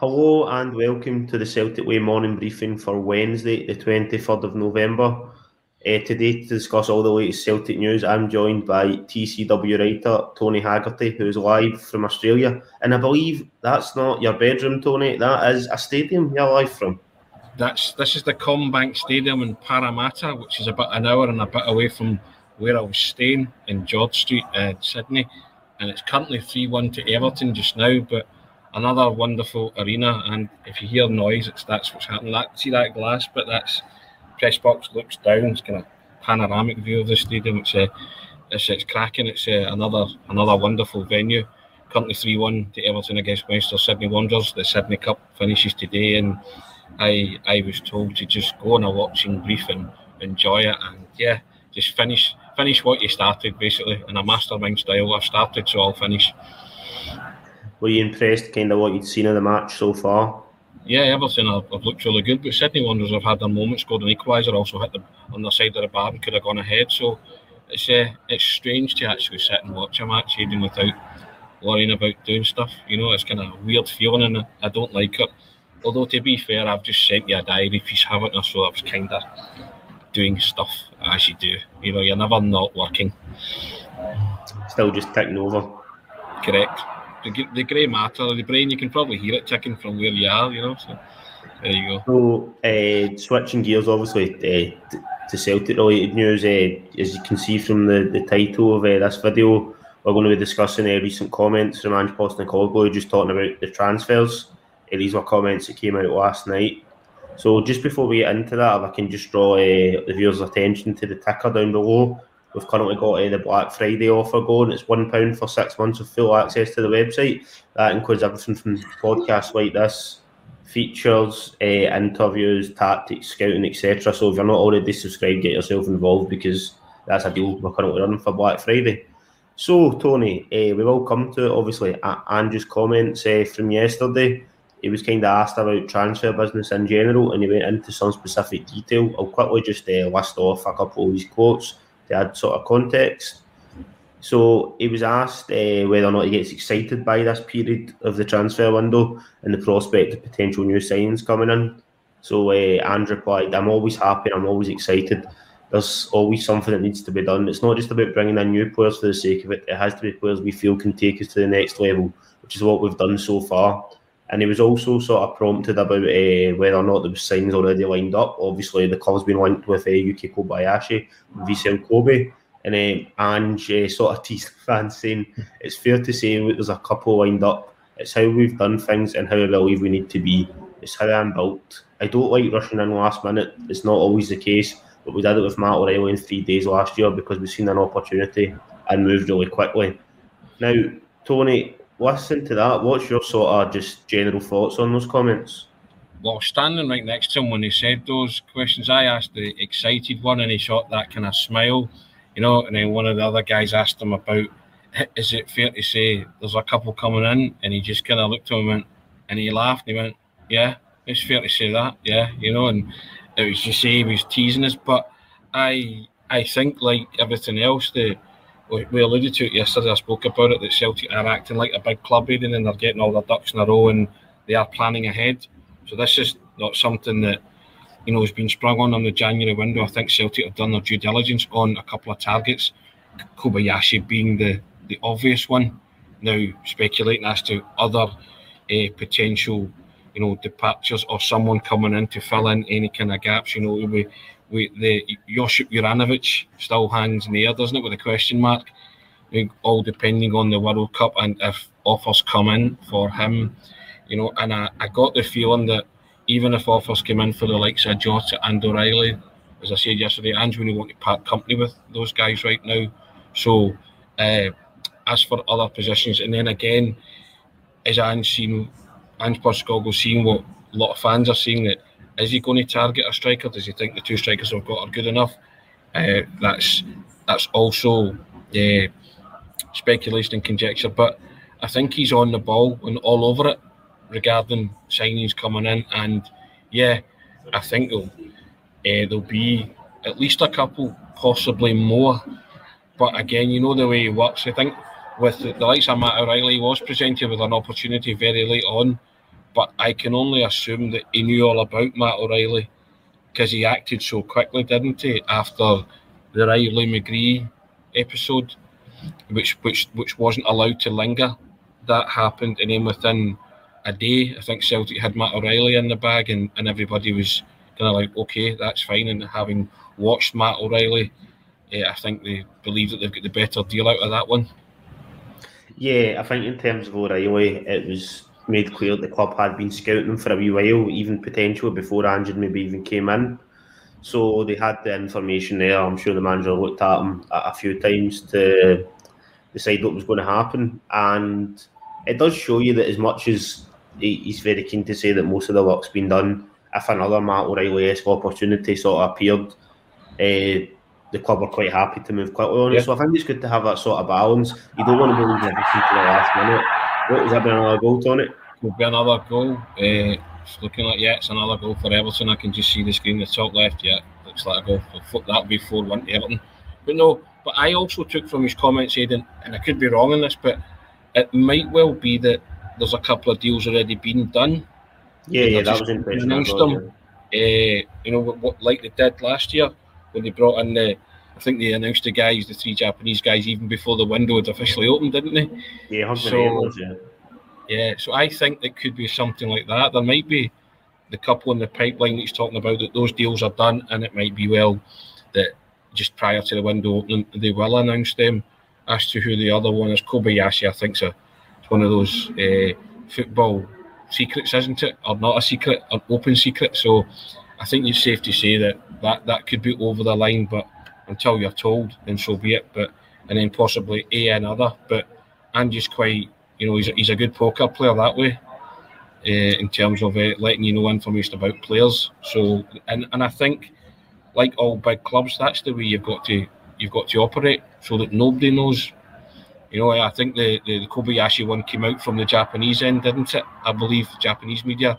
Hello and welcome to the Celtic Way morning briefing for Wednesday, the 23rd of November. Uh, today, to discuss all the latest Celtic news, I'm joined by TCW writer Tony Haggerty, who is live from Australia. And I believe that's not your bedroom, Tony, that is a stadium you're live from. That's This is the CommBank Stadium in Parramatta, which is about an hour and a bit away from where I was staying in George Street, uh, Sydney. And it's currently 3 1 to Everton just now, but another wonderful arena. And if you hear noise, it's that's what's happening. That see that glass, but that's press box looks down. It's kind of panoramic view of the stadium. It's uh, it's, it's cracking. It's uh, another another wonderful venue. Currently three one to Everton against Western Sydney Wanderers. The Sydney Cup finishes today, and I I was told to just go on a watching brief and enjoy it. And yeah, just finish finish what you started basically in a mastermind style. I've started, so I'll finish were you impressed kind of what you'd seen of the match so far? Yeah, everything I've, I've looked really good. But Sydney Wanderers have had their moments, scored an equaliser, also hit them on the side of the bar and could have gone ahead. So it's uh, it's strange to actually sit and watch a match even without worrying about doing stuff. You know, it's kind of a weird feeling and I don't like it. Although to be fair, I've just sent you a diary piece, haven't I? So I was kind of doing stuff as you do. You know, you're never not working. Still just ticking over. Correct the, the grey matter, of the brain, you can probably hear it ticking from where you are, you know. So there you go. So, uh, switching gears, obviously, uh, to Celtic related news, uh, as you can see from the, the title of this video, we're going to be discussing recent comments from Ange Postecoglou, just talking about the transfers. These were comments that came out last night. So, just before we get into that, if I can just draw the viewers' attention to the ticker down below We've currently got uh, the Black Friday offer going. It's one pound for six months of full access to the website. That includes everything from podcasts like this, features, uh, interviews, tactics, scouting, etc. So if you're not already subscribed, get yourself involved because that's a deal we're currently running for Black Friday. So Tony, uh, we will come to it. obviously Andrew's comments uh, from yesterday. He was kind of asked about transfer business in general, and he went into some specific detail. I'll quickly just uh, list off a couple of his quotes to add sort of context. So he was asked uh, whether or not he gets excited by this period of the transfer window and the prospect of potential new signings coming in. So uh, Andrew replied, I'm always happy, I'm always excited. There's always something that needs to be done. It's not just about bringing in new players for the sake of it, it has to be players we feel can take us to the next level, which is what we've done so far. And he was also sort of prompted about uh, whether or not there was signs already lined up. Obviously, the club's been linked with uh, Yuki Kobayashi, Vissel Kobe, and uh, Ange uh, sort of teased fans saying it's fair to say there's a couple lined up. It's how we've done things and how I believe we need to be. It's how I'm built. I don't like rushing in last minute. It's not always the case, but we did it with Matt O'Riley in three days last year because we've seen an opportunity and moved really quickly. Now, Tony, listen to that. What's your sort of just general thoughts on those comments? Well, standing right next to him when he said those questions, I asked the excited one and he shot that kind of smile, you know, and then one of the other guys asked him about is it fair to say there's a couple coming in? And he just kind of looked at him and, and he laughed and he went, Yeah, it's fair to say that, yeah, you know, and it was just he was teasing us, but I I think like everything else, the we alluded to it yesterday. I spoke about it that Celtic are acting like a big club, Aidan, and they're getting all their ducks in a row and they are planning ahead. So this is not something that you know has been sprung on in the January window. I think Celtic have done their due diligence on a couple of targets, Kobayashi being the the obvious one. Now speculating as to other uh, potential, you know, departures or someone coming in to fill in any kind of gaps. You know, we we, the Josip Juranovic still hangs in the air, doesn't it, with a question mark? All depending on the World Cup and if offers come in for him, you know. And I, I got the feeling that even if offers came in for the likes of Jota and O'Riley, as I said yesterday, Ange really want to part company with those guys right now. So, uh, as for other positions, and then again, as Ange seen, Ange Postecoglou seen what a lot of fans are seeing that is he going to target a striker? Does he think the two strikers we've got are good enough? Uh, that's that's also uh, speculation and conjecture, but I think he's on the ball and all over it regarding signings coming in. And yeah, I think there'll, uh, there'll be at least a couple, possibly more. But again, you know the way he works. I think with the, the likes of Matt O'Riley, was presented with an opportunity very late on but I can only assume that he knew all about Matt O'Riley because he acted so quickly, didn't he? After the Riley McGree episode, which which which wasn't allowed to linger. That happened, and then within a day, I think Celtic had Matt O'Riley in the bag, and, and everybody was kind of like, okay, that's fine. And having watched Matt O'Riley, uh, I think they believe that they've got the better deal out of that one. Yeah, I think in terms of O'Riley, it was made clear that the club had been scouting them for a wee while, even potentially before Ange maybe even came in. So they had the information there. I'm sure the manager looked at them a few times to decide what was going to happen. And it does show you that as much as he's very keen to say that most of the work's been done, if another Matt O'Riley-esque opportunity sort of appeared, uh, the club are quite happy to move quickly on it. So I think it's good to have that sort of balance. You don't want to be losing everything to the last minute. What was that been another goal on it? Will be another goal. Uh, it's looking like yeah, it's another goal for Everton. I can just see the screen, the top left. Yeah, looks like a goal. For, that'll be four one to Everton. But no, but I also took from his comments, Aidan, and I could be wrong in this, but it might well be that there's a couple of deals already been done. Yeah, yeah, that was interesting. Announced them, yeah. uh, you know, what, like they did last year when they brought in the. I think they announced the guys, the three Japanese guys, even before the window had officially opened, didn't they? Yeah, so, yeah. Yeah, so I think it could be something like that. There might be the couple in the pipeline that he's talking about that those deals are done, and it might be well that just prior to the window opening, they will announce them. As to who the other one is, Kobayashi, I think so. It's one of those uh, football secrets, isn't it? Or not a secret, an open secret. So I think it's safe to say that that, that could be over the line, but until you're told, then so be it. But and then possibly a another. But I'm just quite, you know, he's a, he's a good poker player that way. Uh, in terms of uh, letting you know information about players. So, and, and I think like all big clubs, that's the way you've got to you've got to operate so that nobody knows. You know, I think the, the, the Kobayashi one came out from the Japanese end, didn't it? I believe Japanese media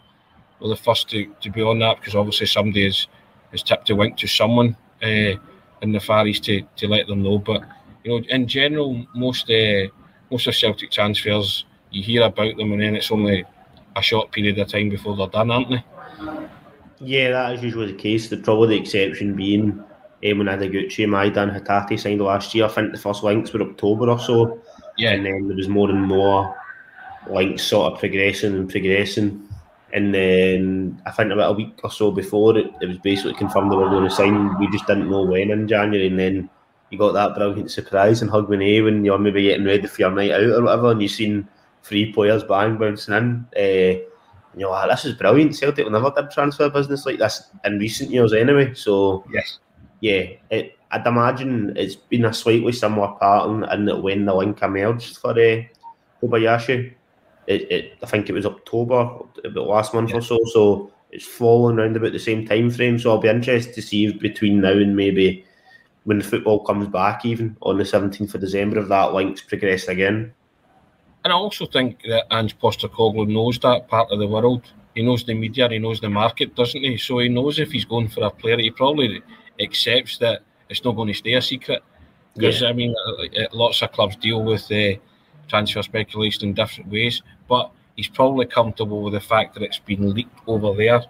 were the first to, to be on that because obviously somebody has, has tipped a wink to someone uh, in the Far East to, to let them know. But you know, in general, most uh, most of Celtic transfers you hear about them and then it's only a short period of time before they're done, aren't they? Yeah, that is usually the case. The probably the exception being eh, Eamon Ideguchi and Maidan Hatate signed last year. I think the first links were October or so. Yeah. And then there was more and more links sort of progressing and progressing. And then I think about a week or so before it, it was basically confirmed they were going to sign. We just didn't know when in January. And then you got that brilliant surprise in Hogmanay when you're maybe getting ready for your night out or whatever, and you've seen three players bang bouncing in. Uh, you know, this is brilliant. Celtic will never did transfer business like this in recent years anyway. So yes, yeah, it, I'd imagine it's been a slightly similar pattern in that when the link emerged for uh, Kobayashi, it, it, I think it was October, about last month yeah. or so. So it's fallen around about the same time frame. So I'll be interested to see if between now and maybe when the football comes back, even on the 17th of December, if that link's progressed again. And I also think that Ange Postecoglou knows that part of the world. He knows the media, he knows the market, doesn't he? So he knows if he's going for a player, he probably accepts that it's not going to stay a secret. Because, yeah. I mean, uh, uh, lots of clubs deal with uh, transfer speculation in different ways, but he's probably comfortable with the fact that it's been leaked over there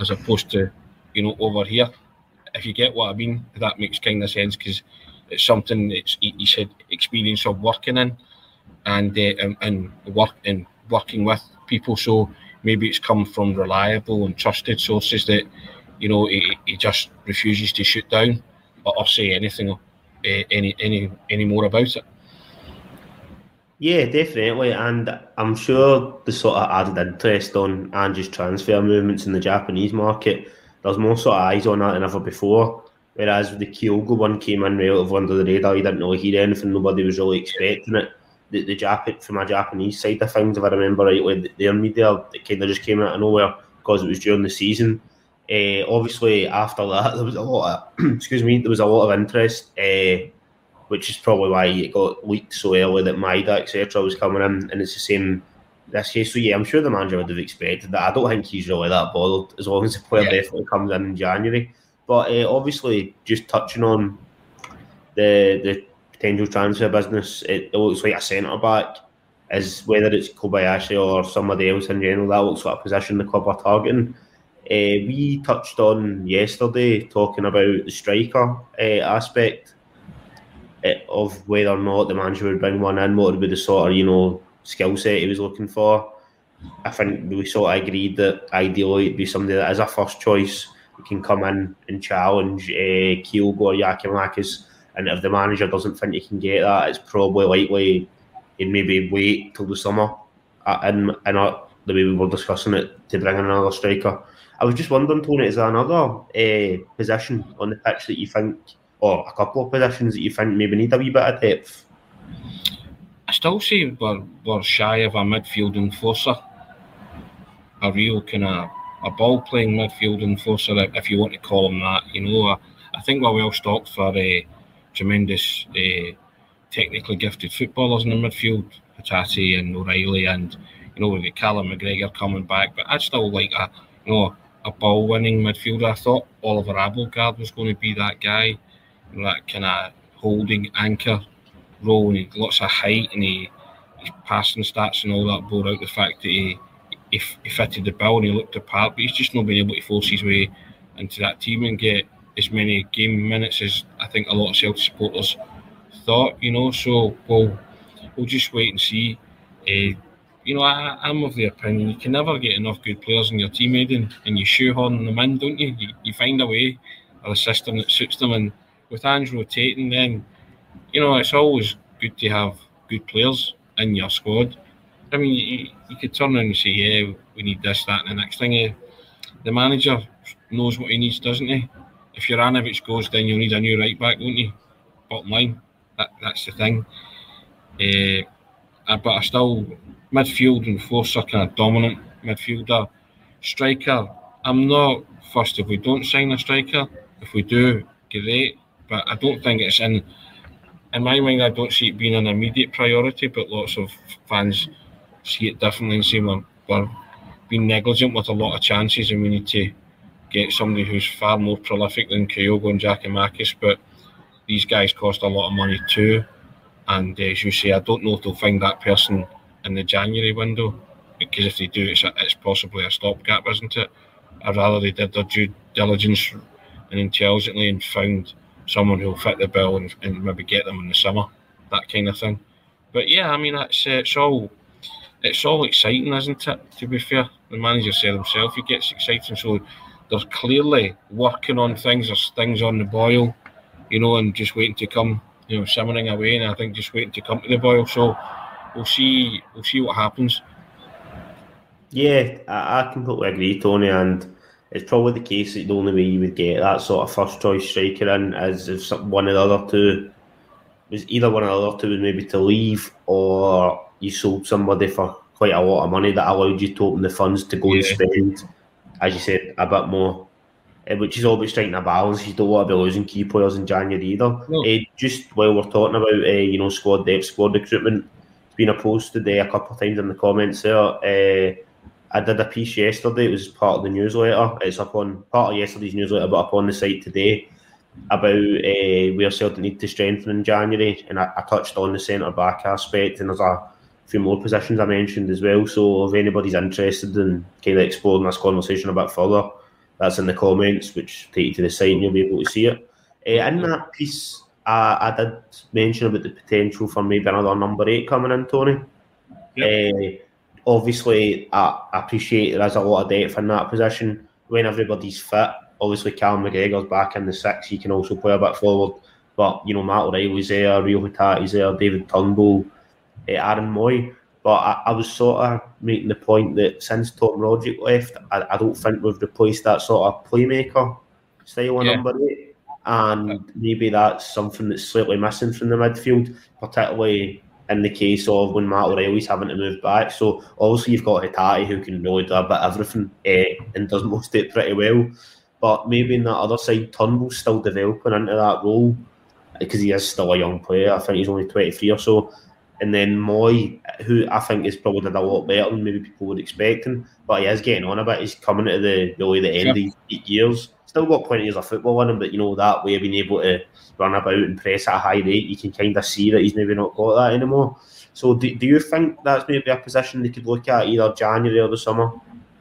as opposed to, you know, over here. If you get what I mean, that makes kind of sense because it's something that he's said experience of working in and uh, and work and working with people. So maybe it's come from reliable and trusted sources that you know he, he just refuses to shoot down or, or say anything uh, any any any more about it. Yeah, definitely, and I'm sure the sort of added interest on Ange's transfer movements in the Japanese market. There's more sort of eyes on that than ever before. Whereas the Kyogo one came in relatively under the radar, you didn't really hear anything, nobody was really expecting it the, the Jap- from a Japanese side of things, if I remember rightly, their media it kind of just came out of nowhere because it was during the season. Uh, obviously, after that, there was a lot of excuse me, there was a lot of interest, uh, which is probably why it got leaked so early that Maeda etc. was coming in, and it's the same this case. So yeah, I'm sure the manager would have expected that. I don't think he's really that bothered as long as the player yeah. definitely comes in in January. But uh, obviously, just touching on the the potential transfer business. It, it looks like a centre back is whether it's Kobayashi or somebody else in general, that looks like a position the club are targeting. Uh, we touched on yesterday talking about the striker uh, aspect of whether or not the manager would bring one in, what would be the sort of you know skill set he was looking for. I think we sort of agreed that ideally it'd be somebody that is a first choice who can come in and challenge uh, Kyogo or Giakoumakis. And if the manager doesn't think he can get that, it's probably likely he'd maybe wait till the summer And in, in the way we were discussing it to bring in another striker. I was just wondering, Tony, is there another uh, position on the pitch that you think, or a couple of positions that you think maybe need a wee bit of depth? Still say we're, we're shy of a midfield enforcer, a real kind of a ball playing midfield enforcer, if you want to call him that. You know, I, I think we're well stocked for uh, tremendous, technically gifted footballers in the midfield, Hatate and O'Riley, and you know we've got Callum McGregor coming back. But I'd still like a, you know, a ball winning midfielder. I thought Oliver Abildgaard was going to be that guy, you know, that kind of holding anchor role. And he lots of height and he his passing stats and all that bore out the fact that he, he, he fitted the bill and he looked apart, but he's just not been able to force his way into that team and get as many game minutes as I think a lot of Celtic supporters thought, you know. So we'll we'll just wait and see. Uh, you know, I, am of the opinion you can never get enough good players in your team, Aidan, and you shoehorn them in, don't you? you? You find a way or a system that suits them. And with Ange rotating, then, you know, it's always good to have good players in your squad. I mean, you, you could turn around and say, yeah, we need this, that, and the next thing. Yeah, the manager knows what he needs, doesn't he? If your Juranovic goes, then you'll need a new right back, won't you? Bottom line, that, that's the thing. Uh, but I still midfield and force are kind of dominant midfielder. Striker, I'm not first if we don't sign a striker. If we do, great. But I don't think it's in in my mind. I don't see it being an immediate priority. But lots of fans see it differently and say we're, we're being negligent with a lot of chances, and we need to get somebody who's far more prolific than Kyogo and Giakoumakis. But these guys cost a lot of money too. And uh, as you say, I don't know if they'll find that person in the January window because if they do, it's, a, it's possibly a stopgap, isn't it? I'd rather they did their due diligence and intelligently and found someone who'll fit the bill and, and maybe get them in the summer, that kind of thing. But yeah, I mean, it's, uh, it's all it's all exciting, isn't it? To be fair, the manager said himself, he gets exciting. So they're clearly working on things. There's things on the boil, you know, and just waiting to come, you know, simmering away. And I think just waiting to come to the boil. So we'll see. We'll see what happens. Yeah, I, I completely agree, Tony, and it's probably the case that the only way you would get that sort of first choice striker in is if one of the other two was either one of the other two was maybe to leave or you sold somebody for quite a lot of money that allowed you to open the funds to go yeah. and spend, as you said, a bit more. Uh, which is always striking a balance. You don't want to be losing key players in January either. No. Uh, just while we're talking about uh, you know squad depth, squad recruitment, it's been a post today a couple of times in the comments there. Uh, I did a piece yesterday. It was part of the newsletter. It's up on part of yesterday's newsletter, but up on the site today about uh, where Celtic need to strengthen in January. And I, I touched on the centre back aspect, and there's a few more positions I mentioned as well. So if anybody's interested in kind of exploring this conversation a bit further, that's in the comments, which take you to the site and you'll be able to see it. Uh, in that piece, I, I did mention about the potential for maybe another number eight coming in, Tony. Yep. Uh, obviously, I, I appreciate there is a lot of depth in that position. When everybody's fit, obviously, Cal McGregor's back in the six. He can also play a bit forward. But, you know, Matt O'Riley's there, Reo Hatate's there, David Turnbull, uh, Aaron Mooy. But I, I, was sort of making the point that since Tom Rogic left, I, I don't think we've replaced that sort of playmaker style yeah. number eight and maybe that's something that's slightly missing from the midfield, particularly in the case of when Matt O'Riley's having to move back. So obviously you've got Hatate who can really do a bit of everything uh, and does most of it pretty well. But maybe in that other side, Turnbull's still developing into that role because he is still a young player. I think he's only 23 or so. And then Mooy, who I think is probably did a lot better than maybe people would expect him, but he is getting on a bit. He's coming to the really the end sure. of these eight years still got plenty of football in him, but you know that way of being able to run about and press at a high rate, you can kind of see that he's maybe not got that anymore. So do, do you think that's maybe a position they could look at either January or the summer?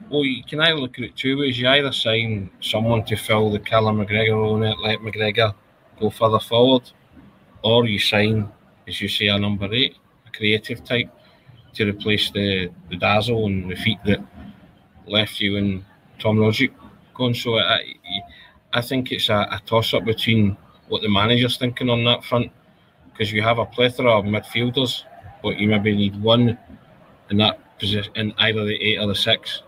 Well, you can either look at it two ways. You either sign someone to fill the Callum McGregor role and let McGregor go further forward, or you sign, as you say, a number eight, a creative type, to replace the, the dazzle and the feet that left you in Tom Rogic going. So I, I think it's a, a toss up between what the manager's thinking on that front because you have a plethora of midfielders, but you maybe need one in that position, in either the eight or the six,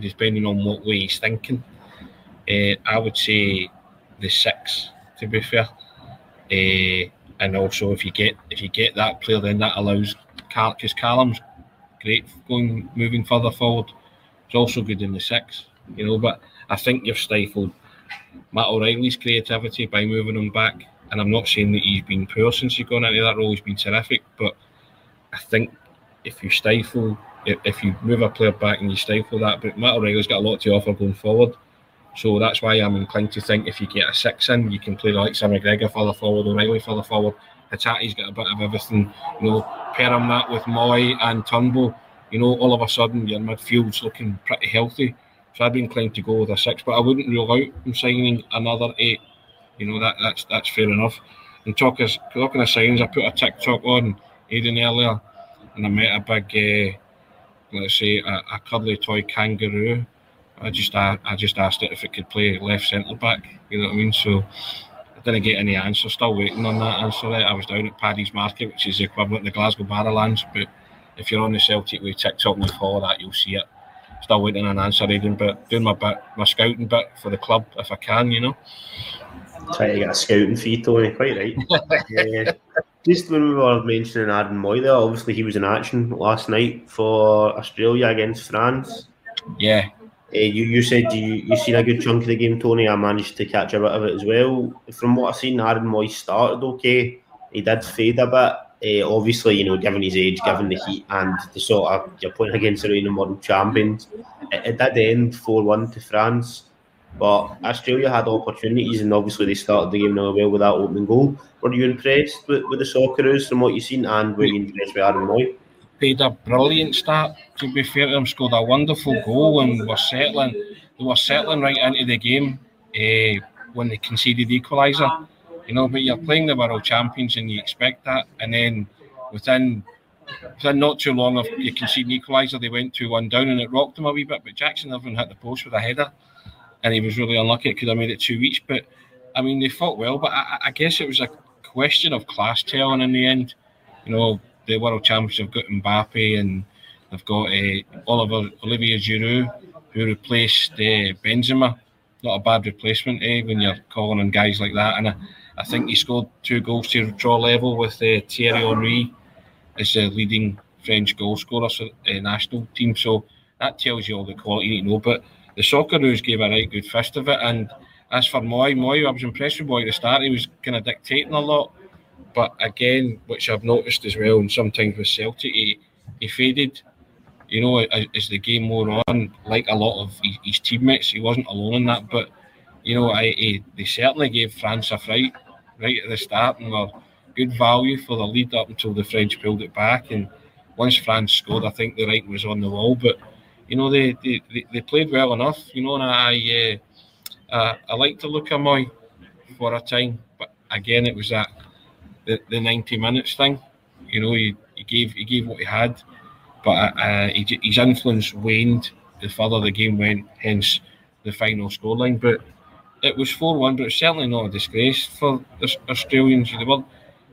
depending on what way he's thinking. Uh, I would say the six, to be fair. Uh, and also, if you get if you get that player, then that allows because Callum's great going moving further forward. It's also good in the six, you know. But I think you've stifled Matt O'Riley's creativity by moving him back. And I'm not saying that he's been poor since he's gone into that role, he's been terrific. But I think if you stifle, if you move a player back and you stifle that, but Matt O'Riley's got a lot to offer going forward. So that's why I'm inclined to think if you get a six in, you can play like Sam McGregor further forward, O'Riley further forward. Hatate has got a bit of everything, you know, pair him that with Mooy and Turnbull, you know, all of a sudden your midfield's looking pretty healthy. So I'd be inclined to go with a six, but I wouldn't rule out him signing another eight. You know that that's that's fair enough. And talk is talking of signs, I put a TikTok on Aidan earlier, and I met a big, uh, let's say, a, a cuddly toy kangaroo. I just I, I just asked it if it could play left centre back. You know what I mean? So I didn't get any answer. Still waiting on that answer. I was down at Paddy's Market, which is the equivalent the Glasgow Barrowlands. But if you're on the Celtic with TikTok and follow that, you'll see it still waiting on an answer, Aidan, but doing my bit, my scouting bit for the club if I can, you know. Try to get a scouting fee, Tony. Quite right. uh, just when we were mentioning Adam Mooy there, obviously he was in action last night for Australia against France. Yeah. Uh, you, you said you you seen a good chunk of the game, Tony. I managed to catch a bit of it as well. From what I've seen, Aaron Mooy started okay. He did fade a bit uh, obviously, you know, given his age, given the heat, and the sort of you're playing against the reigning world champions, it, it did end four one to France. But Australia had opportunities, and obviously they started the game really well with that opening goal. Were you impressed with, with the Socceroos from what you've seen, and were you impressed with Aaron Mooy? Paid a brilliant start. To be fair to them, scored a wonderful goal, and were settling. They were settling right into the game uh, when they conceded the equaliser you know, but you're playing the world champions and you expect that, and then within within not too long of you can see an equaliser, they went two one down and it rocked them a wee bit. But Jackson Irvine hit the post with a header, and he was really unlucky. It could have made it two each, but I mean they fought well. But I, I guess it was a question of class telling in the end. You know, the world champions have got Mbappe and they've got uh, Oliver Olivier Giroud who replaced uh, Benzema. Not a bad replacement, eh? When you're calling on guys like that, and. I, I think he scored two goals to draw level with uh, Thierry Henry as the leading French goal scorer for the uh, national team. So that tells you all the quality you need to know. But the soccer Socceroos gave a right good fist of it. And as for Mooy, Mooy, I was impressed with Mooy at the start. He was kind of dictating a lot. But again, which I've noticed as well, and sometimes with Celtic, he, he faded. You know, as the game wore on, like a lot of his, teammates, he wasn't alone in that. But you know, I, they certainly gave France a fright right at the start and were good value for the lead up until the French pulled it back. And once France scored, I think the writing was on the wall. But you know, they they, they played well enough. You know, and I uh, uh, I like to look at Mooy for a time, but again, it was that the, the ninety minutes thing. You know, he, he gave he gave what he had, but uh, he, his influence waned the further the game went. Hence the final scoreline, but it was 4 1, but it's certainly not a disgrace for the Australians. They were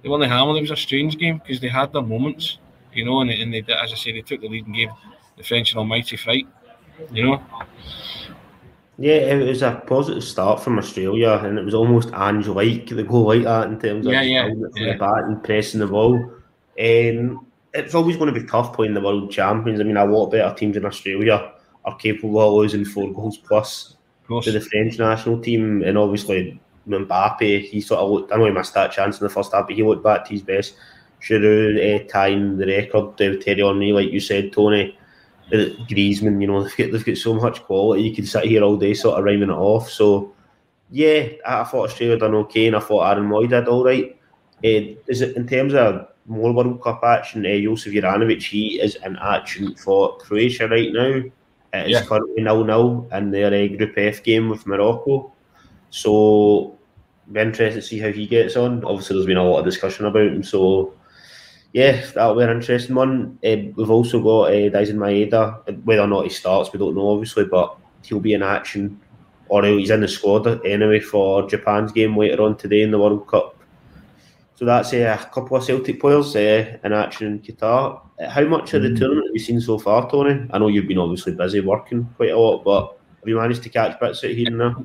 they weren't hammered. It was a strange game because they had their moments, you know, and, and they, as I say, they took the lead and gave the French an almighty fright, you know. Yeah, it was a positive start from Australia, and it was almost Ange like the goal like that in terms of yeah, yeah, yeah. the bat and pressing the ball. Um, it's always going to be tough playing the world champions. I mean, a lot better teams in Australia are capable of losing four goals plus to the French national team, and obviously Mbappe, he sort of looked. I know he missed that chance in the first half, but he looked back to his best. Giroud uh, tying the record with Thierry Henry, like you said, Tony. Uh, Griezmann, you know, they've got, they've got so much quality. You could sit here all day, sort of rhyming it off. So, yeah, I, I thought Australia done okay, and I thought Aaron Mooy did all right. Uh, is it in terms of more World Cup action? Uh, Josip Juranovic, he is in action for Croatia right now. It is Yeah. currently nil nil in their uh, Group F game with Morocco. So, be interested to see how he gets on. Obviously, there's been a lot of discussion about him. So, yeah, that'll be an interesting one. Uh, we've also got uh, Daizen Maeda. Whether or not he starts, we don't know, obviously, but he'll be in action, or he's in the squad anyway for Japan's game later on today in the World Cup. So that's uh, a couple of Celtic players uh, in action in Qatar. Uh, How much of the Mm. tournament have you seen so far, Tony? I know you've been obviously busy working quite a lot, but have you managed to catch bits of it here and there?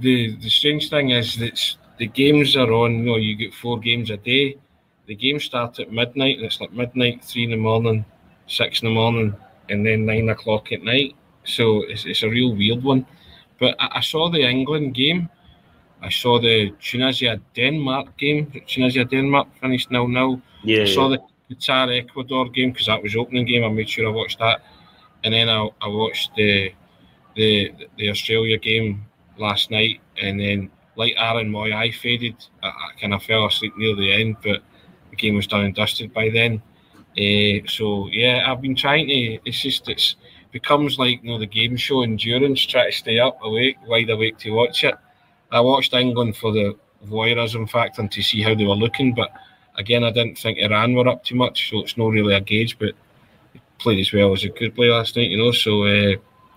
the the strange thing is that the games are on. You know, you get four games a day. The games start at midnight, and it's like midnight, three in the morning, six in the morning, and then nine o'clock at night. So it's, it's a real weird one. But I, I saw the England game. I saw the Tunisia Denmark game. Tunisia Denmark finished nil nil. Yeah, I saw the Qatar Ecuador game because that was the opening game. I made sure I watched that, and then I, I watched the the the Australia game last night, and then like Aaron Mooy, I faded. I, I kind of fell asleep near the end, but the game was done and dusted by then. Uh, so yeah, I've been trying to. It's just it's becomes like you know the game show endurance. Try to stay up awake, wide awake to watch it. I watched England for the voyeurism fact and to see how they were looking, but again, I didn't think Iran were up too much, so it's not really a gauge. But played as well as they could play last night, you know. So uh,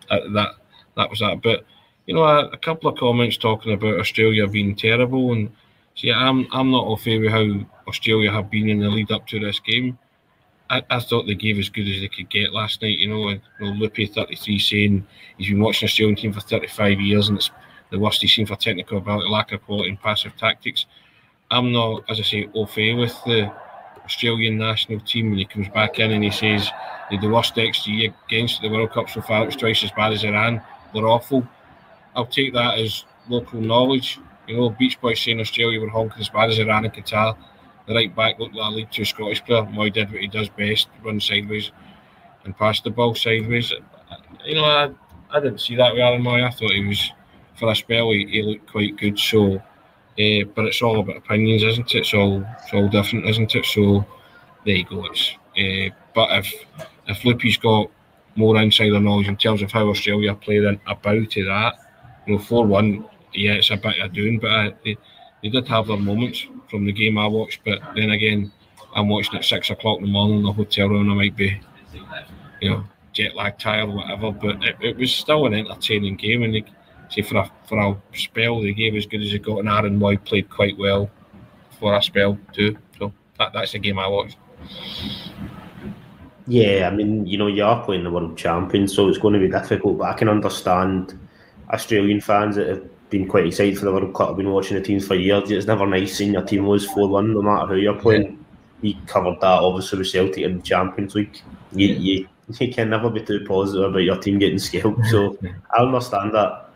that that was that. But you know, a, a couple of comments talking about Australia being terrible, and see, I'm I'm not fait with how Australia have been in the lead up to this game. I, I thought they gave as good as they could get last night. You know, and you know, Lupe 33 saying he's been watching the Australian team for 35 years, and it's the worst he's seen for technical ability, lack of quality, and passive tactics. I'm not, as I say, au fait with the Australian national team when he comes back in and he says they the worst XG against the World Cup so far. It twice as bad as Iran. They're awful. I'll take that as local knowledge. You know, Beach Boys saying Australia were honking as bad as Iran and Qatar. The right back looked like a Scottish player. Mooy did what he does best, run sideways and pass the ball sideways. You know, I, I didn't see that with Alan Mooy. I thought he was, for a spell, he, he looked quite good. So, uh, but it's all about opinions, isn't it? It's all, it's all different, isn't it? So, there you go. It's, uh, but if if Lupe's got more insider knowledge in terms of how Australia played in about to that, you know, 4 1, yeah, it's a bit of doing, but uh, they, they did have their moments from the game I watched. But then again, I'm watching at 6 o'clock in the morning in the hotel room. I might be, you know, jet lag tired whatever, but it, it was still an entertaining game. And they, see, for a, for a spell, they gave as good as they got, and Aaron Mooy played quite well for a spell too. So that, that's the game I watched. Yeah, I mean, you know, you are playing the world champion, so it's going to be difficult. But I can understand Australian fans that have been quite excited for the World Cup. I've been watching the teams for years. It's never nice seeing your team lose four one, no matter who you're playing. He covered that obviously with Celtic in the Champions League. You, you, you can never be too positive about your team getting scalped. So I understand that.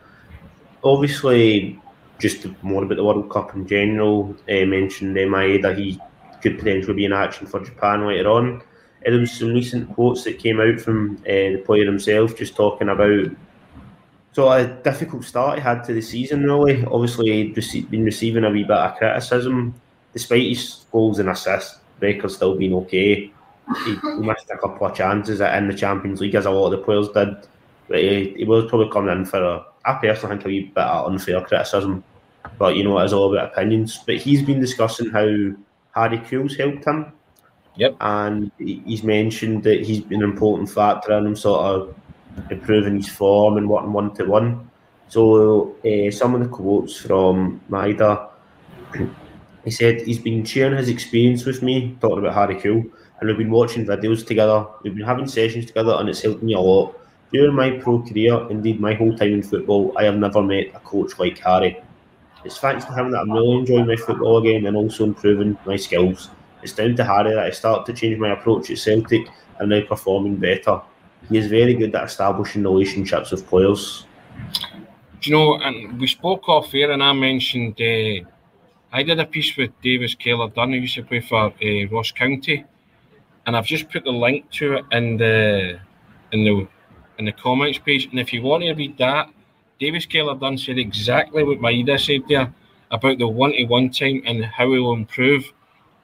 Obviously, just more about the World Cup in general. Uh, mentioned Maeda that he could potentially be in action for Japan later on. Uh, there was some recent quotes that came out from uh, the player himself, just talking about so a difficult start he had to the season. Really, obviously, he'd been receiving a wee bit of criticism, despite his goals and assists record still being okay. He, he missed a couple of chances in the Champions League, as a lot of the players did. But he, he was probably coming in for a, I personally think a wee bit of unfair criticism. But you know, it's all about opinions. But he's been discussing how Harry Kewell's helped him. Yep. And he's mentioned that he's been an important factor in him sort of improving his form and working one to one. So uh, some of the quotes from Maeda, he said he's been sharing his experience with me, talking about Harry Kewell, and we've been watching videos together. We've been having sessions together, and it's helped me a lot. During my pro career, indeed my whole time in football, I have never met a coach like Harry. It's thanks to him that I'm really enjoying my football again and also improving my skills. It's down to Harry that I started to change my approach at Celtic and now performing better. He is very good at establishing relationships with players. Do you know, and we spoke off air, and I mentioned uh, I did a piece with Davis Keillor Dunn, who used to play for uh, Ross County, and I've just put the link to it in the in the in the comments page. And if you want to read that, Davis Keillor Dunn said exactly what Maeda said there about the one to one time and how he will improve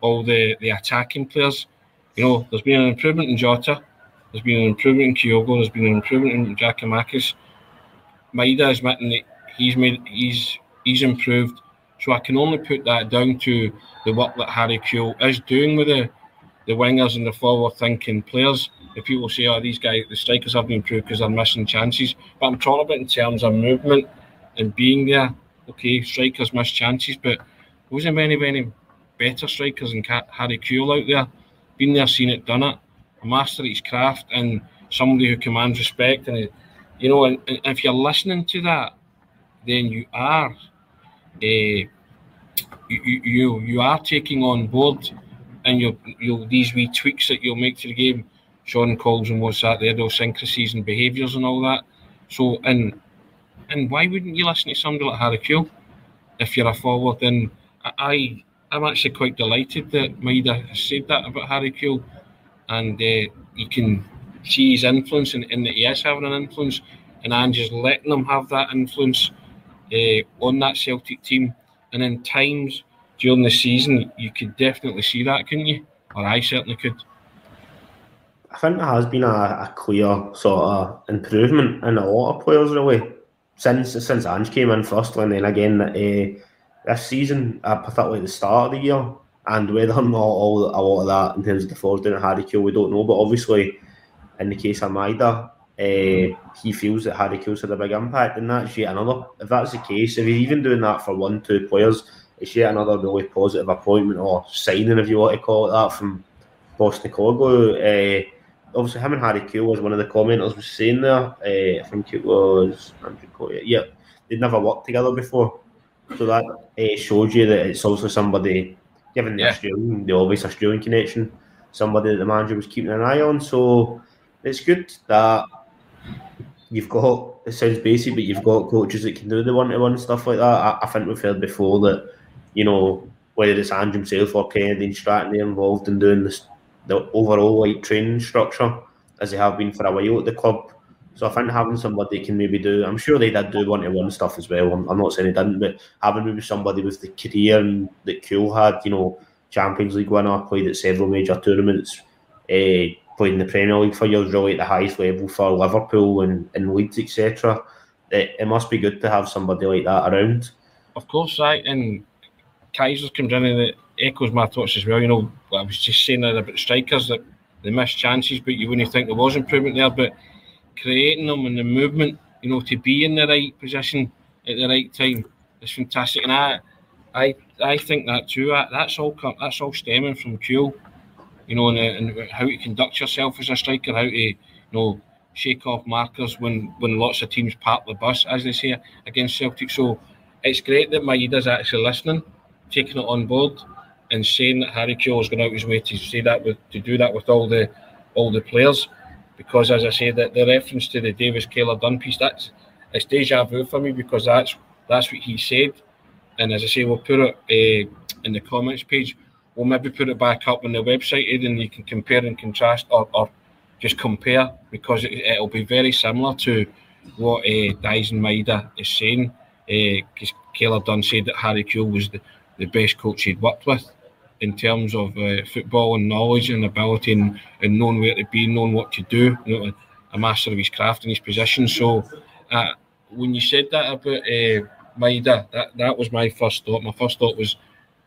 all the, the attacking players. You know, there's been an improvement in Jota, there's been an improvement in Kyogo, there's been an improvement in Giakoumakis. Maeda is admitting that he's made he's he's improved. So I can only put that down to the work that Harry Kewell is doing with the the wingers and the forward thinking players. If people say, oh, these guys, the strikers have been improved because they're missing chances. But I'm talking about in terms of movement and being there. Okay, strikers miss chances, but wasn't many, many better strikers than Harry Kewell out there. Been there, seen it, done it. A master of his craft and somebody who commands respect. And, you know, and, and if you're listening to that, then you are. Uh, you, you you are taking on board and you you these wee tweaks that you'll make to the game. Sean calls them what's that the idiosyncrasies and behaviours and all that. So and and why wouldn't you listen to somebody like Harry Kewell if you're a forward? Then I I'm actually quite delighted that Maeda has said that about Harry Kewell, and uh, you can see his influence and, and that he is having an influence, and I'm just letting him have that influence uh, on that Celtic team. And in times during the season, you could definitely see that, couldn't you? Or I certainly could. I think there has been a, a clear sort of improvement in a lot of players really since since Ange came in first, and then again uh, this season, uh, particularly the start of the year, and whether or not all a lot of that in terms of the forward down at Harry Kewell, we don't know. But obviously, in the case of Maeda, uh, he feels that Harry Kewell's had a big impact, and that's yet another. If that's the case, if he's even doing that for one, two players, it's yet another really positive appointment or signing, if you want to call it that, from Postecoglou. Uh, obviously, him and Harry Kewell was one of the commenters was saying there. Uh, I think it was Andrew. Yeah, they'd never worked together before, so that uh, shows you that it's also somebody, given the yeah. Australian, the obvious Australian connection, somebody that the manager was keeping an eye on. So it's good that you've got. It sounds basic, but you've got coaches that can do the one-to-one stuff like that. I, I think we've heard before that you know, whether it's Andrew himself or Kennedy Strachan, they're involved in doing this, the overall like training structure as they have been for a while at the club. So I think having somebody can maybe do, I'm sure they did do one to one stuff as well. I'm, I'm, not saying they didn't, but having maybe somebody with the career and that Kewell had, you know, Champions League winner, played at several major tournaments, uh, played in the Premier League for years, really at the highest level for Liverpool and, and Leeds, etc. It, it must be good to have somebody like that around. Of course, right. And Kaiser comes in and it echoes my thoughts as well. You know, I was just saying that about strikers that they miss chances, but you wouldn't think there was improvement there. But creating them and the movement, you know, to be in the right position at the right time is fantastic. And I, I, I think that too. That's all. That's all stemming from Kewell. You know, and, and how to conduct yourself as a striker, how to, you know, shake off markers when when lots of teams park the bus, as they say, against Celtic. So it's great that Maeda's actually listening taking it on board and saying that Harry Kewell is going out his way to say that with to do that with all the all the players. Because as I said, that the reference to the Davis Keillor Dunn piece, that's it's deja vu for me because that's that's what he said. And as I say, we'll put it uh, in the comments page. We'll maybe put it back up on the website, and you can compare and contrast, or, or just compare because it, will be very similar to what uh, Daizen Maeda is saying. Because uh, Keillor Dunn said that Harry Kewell was the, the best coach he'd worked with in terms of uh, football and knowledge and ability and, and knowing where to be, knowing what to do, you know, a master of his craft and his position. So uh, when you said that about uh, Maeda, that, that was my first thought. My first thought was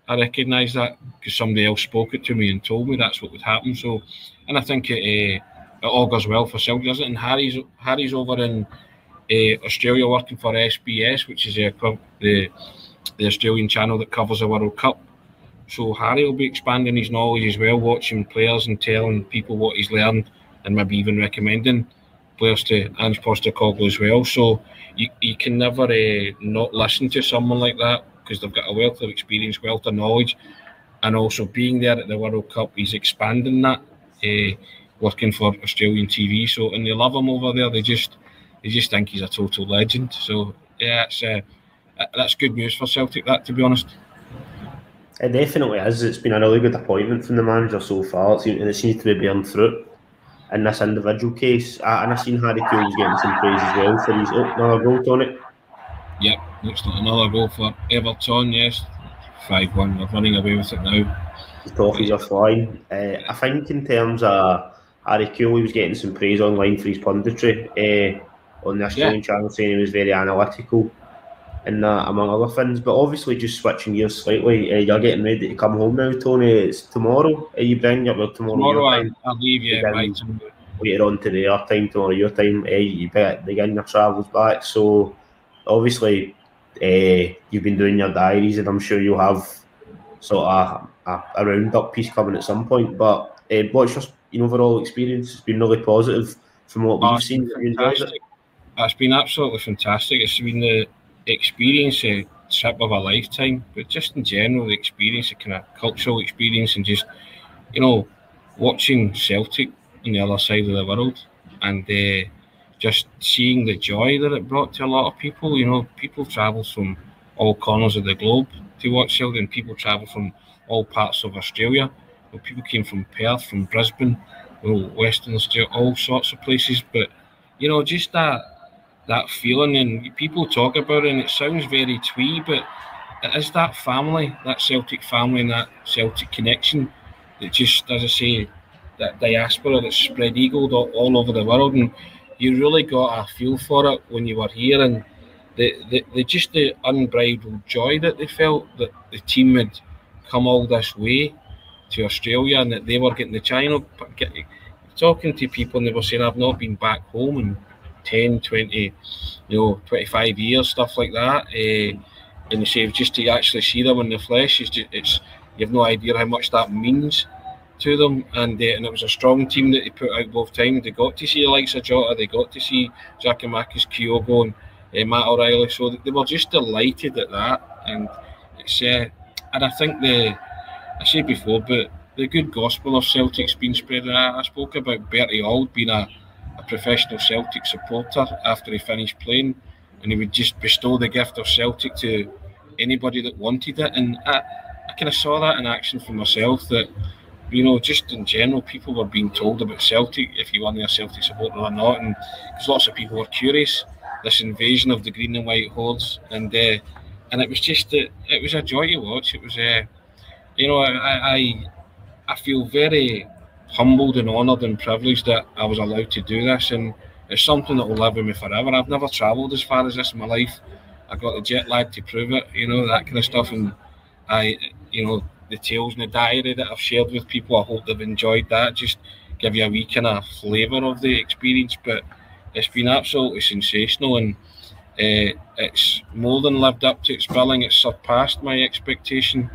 I recognise that because somebody else spoke it to me and told me that's what would happen. So, and I think it, uh, it all goes well for Celtic, doesn't it? And Harry's Harry's over in uh, Australia working for SBS, which is uh, the the Australian channel that covers the World Cup. So Harry will be expanding his knowledge as well, watching players and telling people what he's learned, and maybe even recommending players to Ange Postecoglou as well. So you, you can never uh, not listen to someone like that because they've got a wealth of experience, wealth of knowledge, and also being there at the World Cup, he's expanding that. Uh, working for Australian TV, so and they love him over there. They just they just think he's a total legend. So yeah, it's uh, that's good news for Celtic. That, to be honest. It definitely is. It's been a really good appointment from the manager so far, and it seems to be bearing fruit in this individual case. Uh, and I've seen Harry Kewell's getting some praise as well for his oh, another goal on it. Yep, looks like another goal for Everton. Yes, five one. We're running away with it now. the talkies are flying. Uh, I think in terms of Harry Kewell, he was getting some praise online for his punditry uh, on the Australian yeah. channel, saying he was very analytical and that, among other things. But obviously, just switching gears slightly, uh, you're getting ready to come home now, Tony. It's tomorrow. Are you bringing up well, tomorrow? Tomorrow, I, I leave. Yeah, right. Later on today, our time tomorrow, your time. Uh, you begin your travels back. So obviously, uh, you've been doing your diaries, and I'm sure you'll have sort of a, a roundup piece coming at some point. But uh, what's your you know, overall experience? It's been really positive from what we've oh, seen. Fantastic. It? It's been absolutely fantastic. It's been the experience, a trip of a lifetime, but just in general, the experience, a kind of cultural experience, and just you know, watching Celtic on the other side of the world, and uh, just seeing the joy that it brought to a lot of people. You know, people travel from all corners of the globe to watch Celtic, and people travel from all parts of Australia. You know, people came from Perth, from Brisbane, you know, Western Australia, all sorts of places. But you know, just that that feeling, and people talk about it, and it sounds very twee, but it is that family, that Celtic family, and that Celtic connection that just, as I say, that diaspora that's spread eagled all, over the world, and you really got a feel for it when you were here, and the, the, the just the unbridled joy that they felt that the team had come all this way to Australia and that they were getting the China. Getting talking to people and they were saying, I've not been back home in 10, 20, you know, 25 years, stuff like that. Uh, and you say just to actually see them in the flesh, it's, just, it's you have no idea how much that means to them. And uh, and it was a strong team that they put out both times. They got to see the likes of Jota, they got to see Giakoumakis, Kyogo, and uh, Matt O'Riley. So they were just delighted at that. And it's uh, and I think the I said before, but the good gospel of Celtic's been spread. I, I spoke about Bertie Auld being a, a professional Celtic supporter after he finished playing, and he would just bestow the gift of Celtic to anybody that wanted it. And I, I kind of saw that in action for myself. That you know, just in general, people were being told about Celtic if you weren't a Celtic supporter or not, and because lots of people were curious. This invasion of the green and white hordes, and uh, and it was just uh, it was a joy to watch. It was. Uh, you know, I, I, I feel very humbled and honoured and privileged that I was allowed to do this, and it's something that will live with me forever. I've never travelled as far as this in my life. I got the jet lag to prove it, you know, that kind of stuff, and I, you know, the tales in the diary that I've shared with people. I hope they've enjoyed that. Just give you a wee kind of flavour of the experience, but it's been absolutely sensational and. Uh, it's more than lived up to its billing. It's surpassed my expectation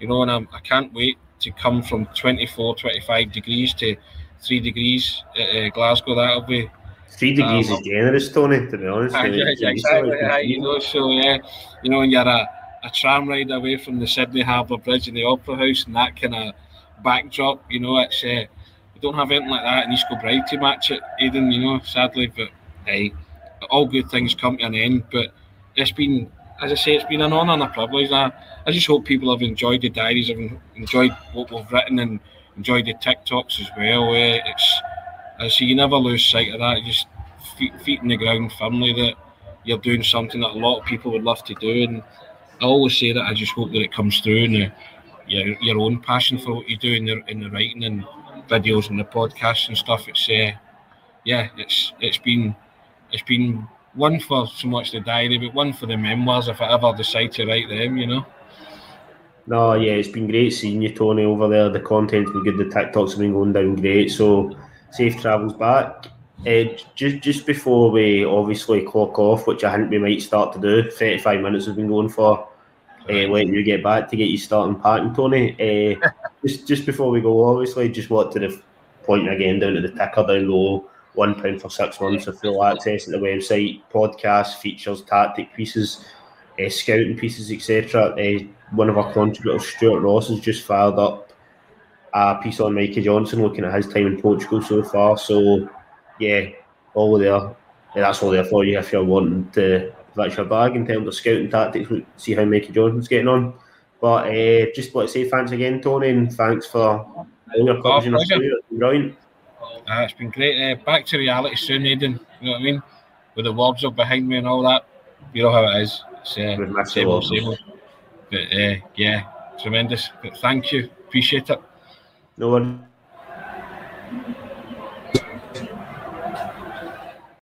you know, and I'm, I can't wait to come from 24, 25 degrees to three degrees at uh, Glasgow. That'll be three degrees um, is generous, Tony. To be honest, uh, yeah, yeah, exactly. Yeah, you know, so yeah, you know, when you're a, a tram ride away from the Sydney Harbour Bridge and the Opera House and that kind of backdrop, you know, it's uh, we don't have anything like that in East Kilbride to match it, Aidan. You know, sadly, but hey, all good things come to an end. But it's been as I say, it's been an honour and a privilege. I, I just hope people have enjoyed the diaries, have enjoyed what we've written, and enjoyed the TikToks as well. Uh, it's, I say, you never lose sight of that. Just feet, feet in the ground firmly that you're doing something that a lot of people would love to do. And I always say that I just hope that it comes through in the, your, your own passion for what you do in the, in the writing and videos and the podcasts and stuff. It's uh, yeah, it's it's been it's been one for so much the diary, but one for the memoirs if I ever decide to write them, you know. No, yeah, it's been great seeing you, Tony, over there. The content's been good. The TikToks have been going down great. So safe travels back. Uh, just just before we obviously clock off, which I think we might start to do. Thirty-five minutes have been going for. Uh, letting you get back to get you starting packing, Tony. Uh, just just before we go, obviously, just want to the point again down to the ticker down low one pound for six months of full access to the website, podcasts, features, tactic pieces, uh, scouting pieces, etc. Uh, one of our contributors, Stuart Ross, has just fired up a piece on Mikey Johnston looking at his time in Portugal so far. So, yeah, all there. Yeah, that's all there for you if you're wanting to fetch your bag in terms of scouting tactics, see how Mikey Johnston's getting on. But uh, just want to say thanks again, Tony, and thanks for all your coverage in Brilliant. Uh, it's been great. Uh, back to reality soon, Aidan. You know what I mean? With the wardrobe behind me and all that. You know how it is. It's uh, same old, same old. But uh, yeah, tremendous. But thank you. Appreciate it. No one.